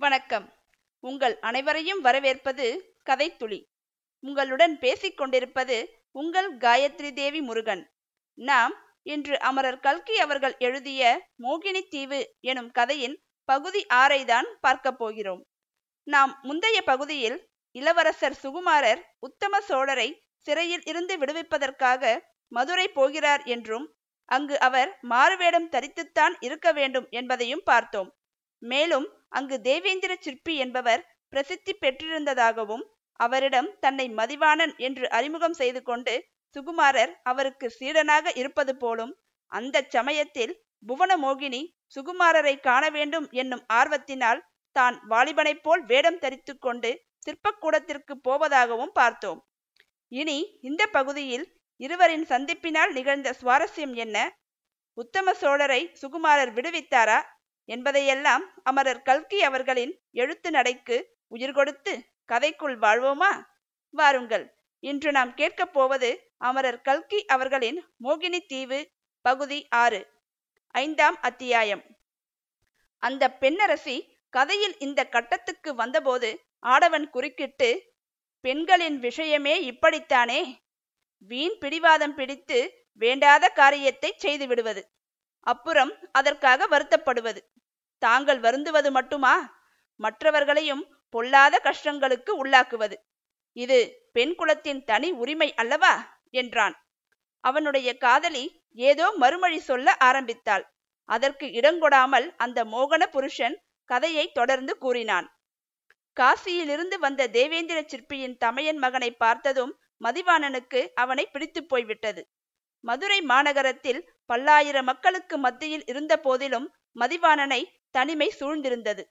வணக்கம். உங்கள் அனைவரையும் வரவேற்பது கதைத்துளி. உங்களுடன் பேசிக் கொண்டிருப்பது உங்கள் காயத்ரி தேவி முருகன். நாம் இன்று அமரர் கல்கி அவர்கள் எழுதிய மோகினி தீவு எனும் கதையின் பகுதி ஆறை தான் பார்க்க போகிறோம். நாம் முந்தைய பகுதியில் இளவரசர் சுகுமாரர் உத்தம சோழரை சிறையில் இருந்து விடுவிப்பதற்காக மதுரை போகிறார் என்றும் அங்கு அவர் மாறுவேடம் தரித்துத்தான் இருக்க வேண்டும் என்பதையும் பார்த்தோம். மேலும் அங்கு தேவேந்திர சிற்பி என்பவர் பிரசித்தி பெற்றிருந்ததாகவும் அவரிடம் தன்னை மதிவாணன் என்று அறிமுகம் செய்து கொண்டு சுகுமாரர் அவருக்கு சீடனாக இருப்பது போலும் அந்த சமயத்தில் புவனமோகினி சுகுமாரரை காண வேண்டும் என்னும் ஆர்வத்தினால் தான் வாலிபனைப் போல் வேடம் தரித்து கொண்டு சிற்பக்கூடத்திற்கு போவதாகவும் பார்த்தோம். இனி இந்த பகுதியில் இருவரின் சந்திப்பினால் நிகழ்ந்த சுவாரஸ்யம் என்ன? உத்தம சோழரை சுகுமாரர் விடுவித்தாரா? என்பதையெல்லாம் அமரர் கல்கி அவர்களின் எழுத்து நடைக்கு உயிர் கொடுத்து கதைக்குள் வாழ்வோமா? வாருங்கள் இன்று நாம் கேட்கப் போவது அமரர் கல்கி அவர்களின் மோகினி தீவு பகுதி ஆறு ஐந்தாம் அத்தியாயம். அந்த பெண்ணரசி கதையில் இந்த கட்டத்துக்கு வந்தபோது ஆடவன் குறுக்கிட்டு பெண்களின் விஷயமே இப்படித்தானே? வீண் பிடிவாதம் பிடித்து வேண்டாத காரியத்தை செய்து விடுவது. அப்புறம் அதற்காக வருத்தப்படுவது. தாங்கள் வருந்துவது மட்டுமா? மற்றவர்களையும் பொல்லாத கஷ்டங்களுக்கு உள்ளாக்குவது. இது பெண் குலத்தின் தனி உரிமை அல்லவா? என்றான். அவனுடைய காதலி ஏதோ மறுமொழி சொல்ல ஆரம்பித்தாள். அதற்கு இடங்கொடாமல் அந்த மோகன புருஷன் கதையை தொடர்ந்து கூறினான். காசியிலிருந்து வந்த தேவேந்திர சிற்பியின் தமையன் மகனை பார்த்ததும் மதிவாணனுக்கு அவனை பிடித்து போய்விட்டது. மதுரை மாநகரத்தில் பல்லாயிரம் மக்களுக்கு மத்தியில் இருந்த போதிலும் மதிவாணனை தனிமை சூழ்ந்திருந்தது.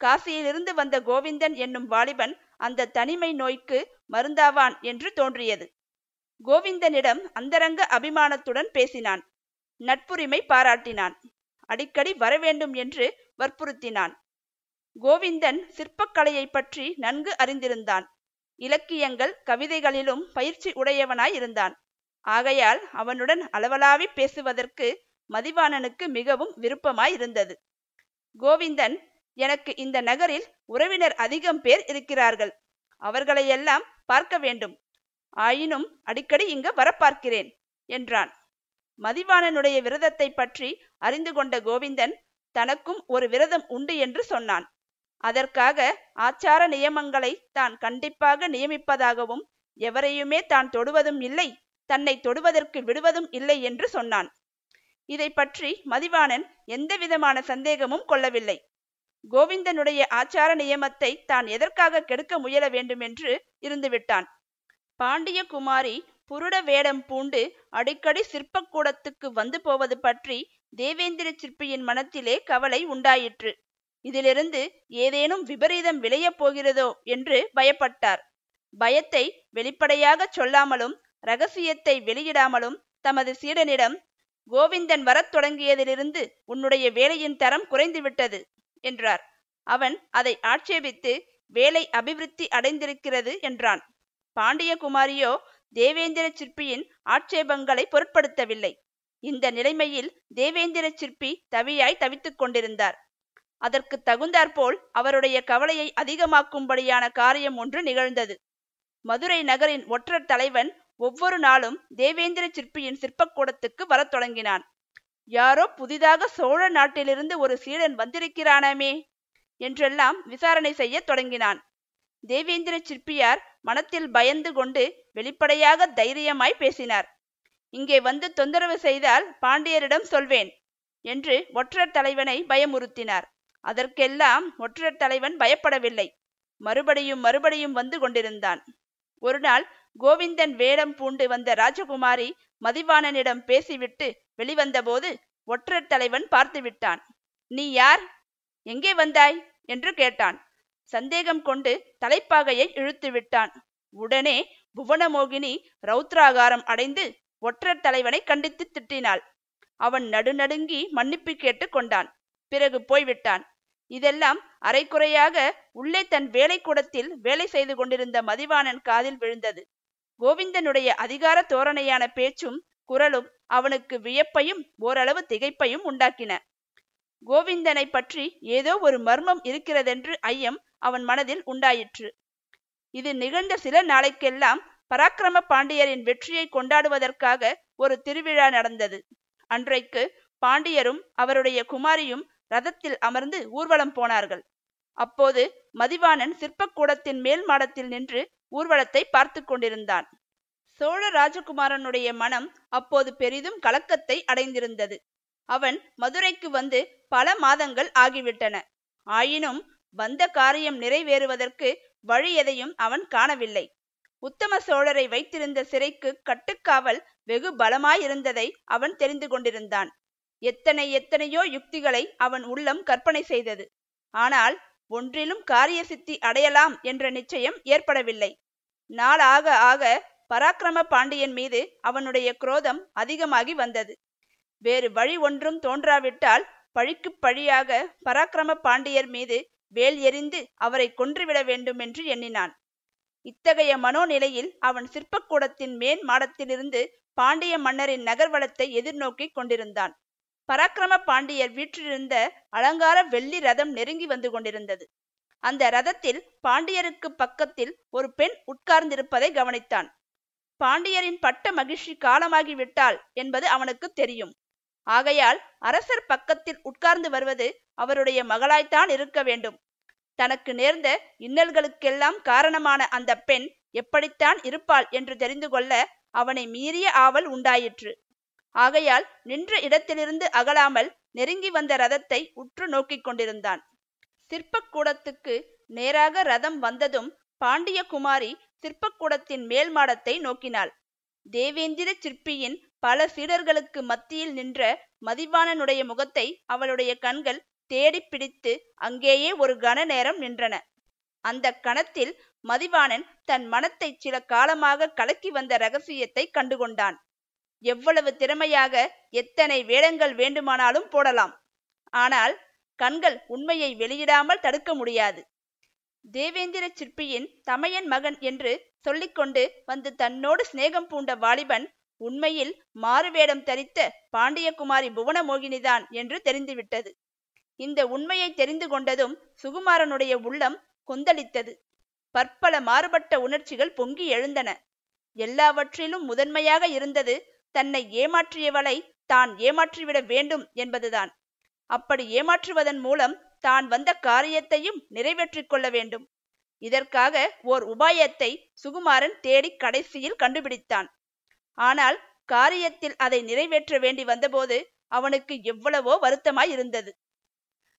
காசியிலிருந்து வந்த கோவிந்தன் என்னும் வாலிபன் அந்த தனிமை நோய்க்கு மருந்தாவான் என்று தோன்றியது. கோவிந்தனிடம் அந்தரங்க அபிமானத்துடன் பேசினான். நட்புரிமை பாராட்டினான். அடிக்கடி வரவேண்டும் என்று வற்புறுத்தினான். கோவிந்தன் சிற்பக்கலையை பற்றி நன்கு அறிந்திருந்தான். இலக்கியங்கள் கவிதைகளிலும் பயிற்சி உடையவனாயிருந்தான் ஆகையால் அவனுடன் அளவலாவி பேசுவதற்கு மதிவாணனுக்கு மிகவும் விருப்பமாயிருந்தது. கோவிந்தன் எனக்கு இந்த நகரில் உறவினர் அதிகம் பேர் இருக்கிறார்கள். அவர்களையெல்லாம் பார்க்க வேண்டும். ஆயினும் அடிக்கடி இங்கு வரப்பார்க்கிறேன் என்றான். மதிவாணனுடைய விரதத்தை பற்றி அறிந்து கொண்ட கோவிந்தன் தனக்கும் ஒரு விரதம் உண்டு என்று சொன்னான். அதற்காக ஆச்சார நியமங்களை தான் கண்டிப்பாக நியமிப்பதாகவும் எவரையுமே தான் தொடுவதும் இல்லை தன்னை தொடுவதற்கு விடுவதும் இல்லை என்று சொன்னான். இதை பற்றி மதிவாணன் எந்தவிதமான சந்தேகமும் கொள்ளவில்லை. கோவிந்தனுடைய ஆச்சார நியமத்தை தான் எதற்காக கெடுக்க முயல வேண்டுமென்று இருந்துவிட்டான். பாண்டிய குமாரி புருட வேடம் பூண்டு அடிக்கடி சிற்பக்கூடத்துக்கு வந்து போவது பற்றி தேவேந்திர சிற்பியின் மனத்திலே கவலை உண்டாயிற்று. இதிலிருந்து ஏதேனும் விபரீதம் விளையப் போகிறதோ என்று பயப்பட்டார். பயத்தை வெளிப்படையாகச் சொல்லாமலும் ரகசியத்தை வெளியிடாமலும் தமது சீடனிடம் கோவிந்தன் வரத் தொடங்கியதிலிருந்து உன்னுடைய வேலையின் தரம் குறைந்துவிட்டது என்றார். அவன் அதை ஆட்சேபித்து வேலை அபிவிருத்தி அடைந்திருக்கிறது என்றான். பாண்டியகுமாரியோ தேவேந்திர சிற்பியின் ஆட்சேபங்களை பொருட்படுத்தவில்லை. இந்த நிலைமையில் தேவேந்திர சிற்பி தவியாய் தவித்துக் கொண்டிருந்தார். அதற்கு தகுந்தாற்போல் அவருடைய கவலையை அதிகமாக்கும்படியான காரியம் ஒன்று நிகழ்ந்தது. மதுரை நகரின் ஒற்றர் தலைவன் ஒவ்வொரு நாளும் தேவேந்திர சிற்பியின் சிற்பக்கூடத்துக்கு வரத் தொடங்கினான். யாரோ புதிதாக சோழ நாட்டிலிருந்து ஒரு சீடன் வந்திருக்கிறானாமே என்றெல்லாம் விசாரணை செய்ய தொடங்கினான். தேவேந்திர சிற்பியார் மனத்தில் பயந்து கொண்டு வெளிப்படையாக தைரியமாய் பேசினார். இங்கே வந்து தொந்தரவு செய்தால் பாண்டியரிடம் சொல்வேன் என்று ஒற்றர் தலைவனை பயமுறுத்தினார். அதற்கெல்லாம் ஒற்றர் தலைவன் பயப்படவில்லை. மறுபடியும் மறுபடியும் வந்து கொண்டிருந்தான். ஒரு நாள் கோவிந்தன் வேடம் பூண்டு வந்த ராஜகுமாரி மதிவாணனிடம் பேசிவிட்டு வெளிவந்தபோது ஒற்றர் தலைவன் பார்த்து விட்டான் நீ யார்? எங்கே வந்தாய்? என்று கேட்டான். சந்தேகம் கொண்டு தலைப்பாகையை இழுத்து விட்டான். உடனே புவனமோகினி ரௌத்ராகாரம் அடைந்து ஒற்றர் தலைவனை கண்டித்து திட்டினாள். அவன் நடுநடுங்கி மன்னிப்பு கேட்டு கொண்டான். பிறகு போய்விட்டான். இதெல்லாம் அரைக்குறையாக உள்ளே தன் வேலைக்கூடத்தில் வேலை செய்து கொண்டிருந்த மதிவாணன் காதில் விழுந்தது. கோவிந்தனுடைய அதிகார தோரணையான பேச்சும் குரலும் அவனுக்கு வியப்பையும் ஓரளவு திகைப்பையும் உண்டாக்கின. கோவிந்தனை பற்றி ஏதோ ஒரு மர்மம் இருக்கிறதென்று ஐயம் அவன் மனதில் உண்டாயிற்று. இது நிகழ்ந்த சில நாளைக்கெல்லாம் பராக்கிரம பாண்டியரின் வெற்றியை கொண்டாடுவதற்காக ஒரு திருவிழா நடந்தது. அன்றைக்கு பாண்டியரும் அவருடைய குமாரியும் ரதத்தில் அமர்ந்து ஊர்வலம் போனார்கள். அப்போது மதிவாணன் சிற்பக்கூடத்தின் மேல் மாடத்தில் நின்று ஊர்வலத்தை பார்த்து கொண்டிருந்தான். சோழ ராஜகுமாரனுடைய மனம் அப்போது பெரிதும் கலக்கத்தை அடைந்திருந்தது. அவன் மதுரைக்கு வந்து பல மாதங்கள் ஆகிவிட்டன. ஆயினும் வந்த காரியம் நிறைவேறுவதற்கு வழி எதையும் அவன் காணவில்லை. உத்தம சோழரை வைத்திருந்த சிறைக்கு கட்டுக்காவல் வெகு பலமாயிருந்ததை அவன் தெரிந்து கொண்டிருந்தான். எத்தனை எத்தனையோ யுக்திகளை அவன் உள்ளம் கற்பனை செய்தது. ஆனால் ஒன்றிலும் காரிய சித்தி அடையலாம் என்ற நிச்சயம் ஏற்படவில்லை. நாளாக ஆக பராக்கிரம பாண்டியன் மீது அவனுடைய குரோதம் அதிகமாகி வந்தது. வேறு வழி ஒன்றும் தோன்றாவிட்டால் பழிக்கு பழியாக பராக்கிரம பாண்டியர் மீது வேல் எறிந்து அவரை கொன்றுவிட வேண்டும் என்று எண்ணினான். இத்தகைய மனோநிலையில் அவன் சிற்பக்கூடத்தின் மேன் மாடத்திலிருந்து பாண்டிய மன்னரின் நகர்வலத்தை எதிர்நோக்கி கொண்டிருந்தான். பராக்கிரம பாண்டியர் வீற்றிருந்த அலங்கார வெள்ளி ரதம் நெருங்கி வந்து கொண்டிருந்தது. அந்த ரதத்தில் பாண்டியருக்கு பக்கத்தில் ஒரு பெண் உட்கார்ந்திருப்பதை கவனித்தான். பாண்டியரின் பட்ட மகிழ்ச்சி காலமாகிவிட்டாள் என்பது அவனுக்கு தெரியும். ஆகையால் அரசர் பக்கத்தில் உட்கார்ந்து வருவது அவருடைய மகளாய்த்தான் இருக்க வேண்டும். தனக்கு நேர்ந்த இன்னல்களுக்கெல்லாம் காரணமான அந்த பெண் எப்படித்தான் இருப்பாள் என்று தெரிந்து கொள்ள அவனை மீறிய ஆவல் உண்டாயிற்று. ஆகையால் நின்ற இடத்திலிருந்து அகலாமல் நெருங்கி வந்த ரதத்தை உற்று நோக்கிக் கொண்டிருந்தான். சிற்பக்கூடத்துக்கு நேராக ரதம் வந்ததும் பாண்டிய குமாரி சிற்பக்கூடத்தின் மேல் மாடத்தை நோக்கினாள். தேவேந்திர சிற்பியின் பல சீடர்களுக்கு மத்தியில் நின்ற மதிவாணனுடைய முகத்தை அவளுடைய கண்கள் தேடி பிடித்து அங்கேயே ஒரு கன நேரம் நின்றன. அந்த கணத்தில் மதிவாணன் தன் மனத்தை சில காலமாக கலக்கி வந்த ரகசியத்தை கண்டுகொண்டான். எவ்வளவு திறமையாக எத்தனை வேடங்கள் வேண்டுமானாலும் போடலாம். ஆனால் கண்கள் உண்மையை வெளியிடாமல் தடுக்க முடியாது. தேவேந்திர சிற்பியின் தமையன் மகன் என்று சொல்லிக்கொண்டு வந்து தன்னோடு சிநேகம் பூண்ட வாலிபன் உண்மையில் மாறுவேடம் தரித்த பாண்டியகுமாரி புவனமோகினிதான் என்று தெரிந்துவிட்டது. இந்த உண்மையை தெரிந்து கொண்டதும் சுகுமாரனுடைய உள்ளம் கொந்தளித்தது. பற்பல மாறுபட்ட உணர்ச்சிகள் பொங்கி எழுந்தன. எல்லாவற்றிலும் முதன்மையாக இருந்தது தன்னை ஏமாற்றியவளை தான் ஏமாற்றிவிட வேண்டும் என்பதுதான். அப்படி ஏமாற்றுவதன் மூலம் தான் வந்த காரியத்தையும் நிறைவேற்றிக் கொள்ள வேண்டும். இதற்காக ஓர் உபாயத்தை சுகுமாரன் தேடி கடைசியில் கண்டுபிடித்தான். ஆனால் காரியத்தில் அதை நிறைவேற்ற வேண்டி வந்தபோது அவனுக்கு எவ்வளவோ வருத்தமாய் இருந்தது.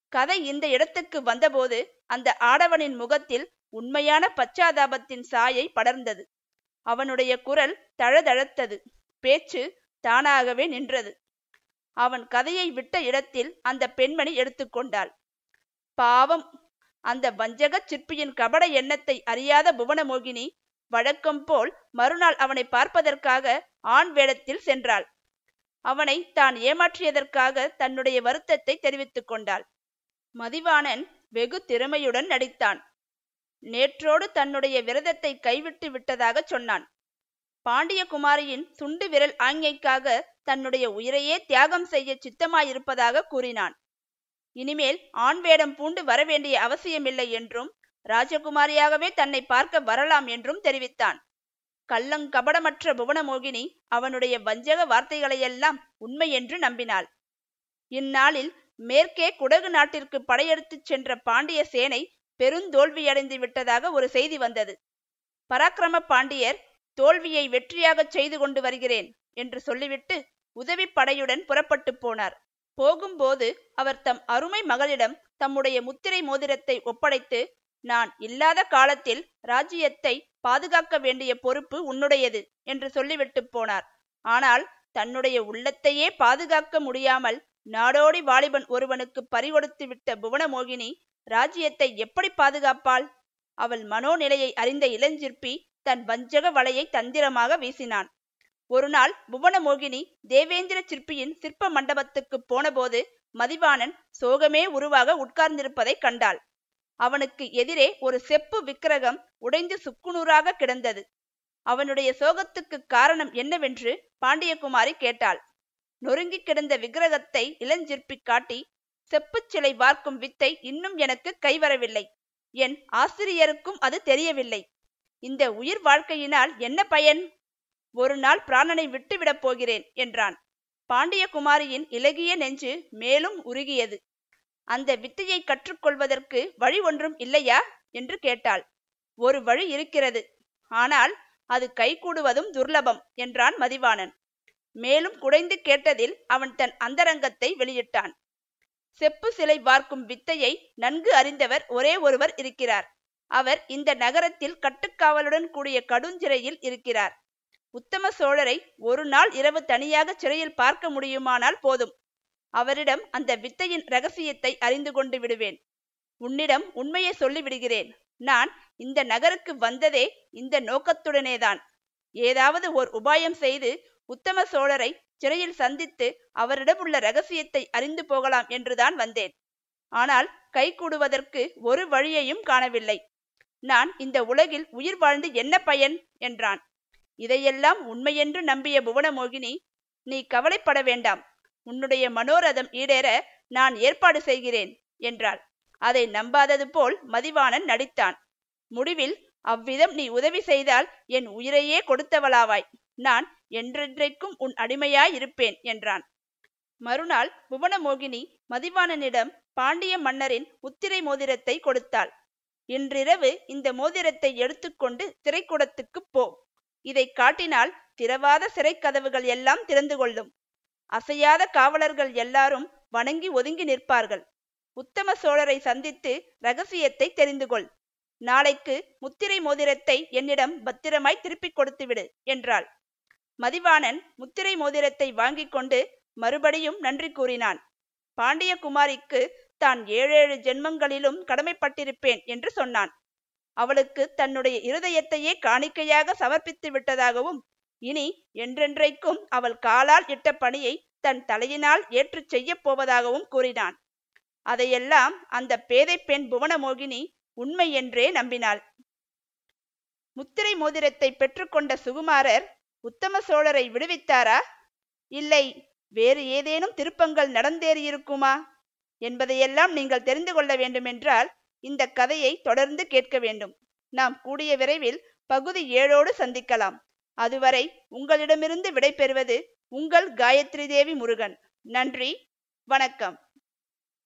கதை இந்த இடத்துக்கு வந்தபோது அந்த ஆடவனின் முகத்தில் உண்மையான பச்சாதாபத்தின் சாயை படர்ந்தது. அவனுடைய குரல் தழதழத்தது. பேச்சு தானாகவே நின்றது. அவன் கதையை விட்ட இடத்தில் அந்த பெண்மணி எடுத்துக்கொண்டாள். பாவம்! அந்த வஞ்சக சிற்பியின் கபட எண்ணத்தை அறியாத புவனமோகினி வழக்கம் போல் மறுநாள் அவனை பார்ப்பதற்காக ஆண் வேடத்தில் சென்றாள். அவனை தான் ஏமாற்றியதற்காக தன்னுடைய வருத்தத்தை தெரிவித்துக் கொண்டாள். மதிவாணன் வெகு திறமையுடன் நடித்தான். நேற்றோடு தன்னுடைய விரதத்தை கைவிட்டு விட்டதாக சொன்னான். பாண்டிய குமாரியின் சுண்டு விரல் ஆங்கைக்காக தன்னுடைய உயிரையே தியாகம் செய்ய சித்தமாயிருப்பதாக கூறினான். இனிமேல் ஆண் வேடம் பூண்டு வரவேண்டிய அவசியமில்லை என்றும் ராஜகுமாரியாகவே தன்னை பார்க்க வரலாம் என்றும் தெரிவித்தான். கள்ளங்கபடமற்ற புவனமோகினி அவனுடைய வஞ்சக வார்த்தைகளையெல்லாம் உண்மை என்று நம்பினாள். இந்நாளில் மேற்கே குடகு நாட்டிற்கு படையெடுத்துச் சென்ற பாண்டிய சேனை பெருந்தோல்வியடைந்து விட்டதாக ஒரு செய்தி வந்தது. பராக்கிரம பாண்டியர் தோல்வியை வெற்றியாகச் செய்து கொண்டு வருகிறேன் என்று சொல்லிவிட்டு உதவி படையுடன் புறப்பட்டு போனார். போகும்போது அவர் தம் அருமை மகளிடம் தம்முடைய முத்திரை மோதிரத்தை ஒப்படைத்து நான் இல்லாத காலத்தில் ராஜ்யத்தை பாதுகாக்க வேண்டிய பொறுப்பு உன்னுடையது என்று சொல்லிவிட்டு போனார். ஆனால் தன்னுடைய உள்ளத்தையே பாதுகாக்க முடியாமல் நாடோடி வாலிபன் ஒருவனுக்கு பறிகொடுத்து விட்ட புவனமோகினி ராஜ்யத்தை எப்படி பாதுகாப்பாள்? அவள் மனோநிலையை அறிந்த இளஞ்சிற்பி தன் வஞ்சக வலையை தந்திரமாக வீசினான். ஒரு நாள் புவனமோகினி தேவேந்திர சிற்பியின் சிற்ப மண்டபத்துக்கு போனபோது மதிவாணன் சோகமே உருவாக உட்கார்ந்திருப்பதைக் கண்டாள். அவனுக்கு எதிரே ஒரு செப்பு விக்கிரகம் உடைந்து சுக்குநூறாக கிடந்தது. அவனுடைய சோகத்துக்கு காரணம் என்னவென்று பாண்டியகுமாரி கேட்டாள். நொறுங்கி கிடந்த விக்கிரகத்தை இளஞ்சிற்பி காட்டி செப்புச் சிலை வார்க்கும் வித்தை இன்னும் எனக்கு கைவரவில்லை. என் ஆசிரியருக்கும் அது தெரியவில்லை. இந்த உயிர் வாழ்க்கையினால் என்ன பயன்? ஒரு நாள் பிராணனை விட்டுவிடப் போகிறேன் என்றான். பாண்டியகுமாரியின் இலகிய நெஞ்சு மேலும் உருகியது. அந்த வித்தையை கற்றுக்கொள்வதற்கு வழி ஒன்றும் இல்லையா? என்று கேட்டாள். ஒரு வழி இருக்கிறது. ஆனால் அது கைகூடுவதும் துர்லபம் என்றான் மதிவாணன். மேலும் குடைந்து கேட்டதில் அவன் தன் அந்தரங்கத்தை வெளியிட்டான். செப்பு சிலை பார்க்கும் வித்தையை நன்கு அறிந்தவர் ஒரே ஒருவர் இருக்கிறார். அவர் இந்த நகரத்தில் கட்டுக்காவலுடன் கூடிய கடுஞ்சிறையில் இருக்கிறார். உத்தம சோழரை ஒரு நாள் இரவு தனியாக சிறையில் பார்க்க முடியுமானால் போதும். அவரிடம் அந்த வித்தையின் ரகசியத்தை அறிந்து கொண்டு விடுவேன். உன்னிடம் உண்மையை சொல்லிவிடுகிறேன். நான் இந்த நகருக்கு வந்ததே இந்த நோக்கத்துடனேதான். ஏதாவது ஓர் உபாயம் செய்து உத்தம சோழரை சிறையில் சந்தித்து அவரிடம் உள்ள ரகசியத்தை அறிந்து போகலாம் என்றுதான் வந்தேன். ஆனால் கை கூடுவதற்கு ஒரு வழியையும் காணவில்லை. நான் இந்த உலகில் உயிர் வாழ்ந்து என்ன பயன்? என்றான். இதையெல்லாம் உண்மையென்று நம்பிய புவனமோகினி நீ கவலைப்பட வேண்டாம். உன்னுடைய மனோரதம் ஈடேற நான் ஏற்பாடு செய்கிறேன் என்றாள். அதை நம்பாதது போல் மதிவாணன் நடித்தான். முடிவில் அவ்விதம் நீ உதவி செய்தால் என் உயிரையே கொடுத்தவளாவாய். நான் என்றென்றைக்கும் உன் அடிமையாயிருப்பேன் என்றான். மறுநாள் புவனமோகினி மதிவாணனிடம் பாண்டிய மன்னரின் உத்திரை மோதிரத்தை கொடுத்தாள். இன்றிரவு இந்த மோதிரத்தை எடுத்துக்கொண்டு திரைக்கூடத்துக்குப் போ. இதை காட்டினால் திறவாத சிறைக்கதவுகள் எல்லாம் திறந்து கொள்ளும். அசையாத காவலர்கள் எல்லாரும் வணங்கி ஒதுங்கி நிற்பார்கள். உத்தம சோழரை சந்தித்து ரகசியத்தை தெரிந்து கொள். நாளைக்கு முத்திரை மோதிரத்தை என்னிடம் பத்திரமாய் திருப்பிக் கொடுத்துவிடு என்றாள். மதிவாணன் முத்திரை மோதிரத்தை வாங்கி கொண்டு மறுபடியும் நன்றி கூறினான். பாண்டியகுமாரிக்கு தான் ஏழேழு ஜென்மங்களிலும் கடமைப்பட்டிருப்பேன் என்று சொன்னான். அவளுக்கு தன்னுடைய இருதயத்தையே காணிக்கையாக சமர்ப்பித்து விட்டதாகவும் இனி என்றென்றைக்கும் அவள் காலால் இட்ட பணியை தன் தலையினால் ஏற்றுச் செய்யப் போவதாகவும் கூறினான். அதையெல்லாம் அந்த பேதை பெண் புவனமோகினி உண்மை என்றே நம்பினாள். முத்திரை மோதிரத்தை பெற்றுக்கொண்ட சுகுமாரர் உத்தம சோழரை விடுவித்தாரா? இல்லை வேறு ஏதேனும் திருப்பங்கள் நடந்தேறியிருக்குமா? என்பதையெல்லாம் நீங்கள் தெரிந்து கொள்ள வேண்டுமென்றால் இந்த கதையை தொடர்ந்து கேட்க வேண்டும். நாம் கூடிய விரைவில் பகுதி ஏழோடு சந்திக்கலாம். அதுவரை உங்களிடமிருந்து விடைபெறுவது உங்கள் காயத்ரி தேவி முருகன். நன்றி வணக்கம்.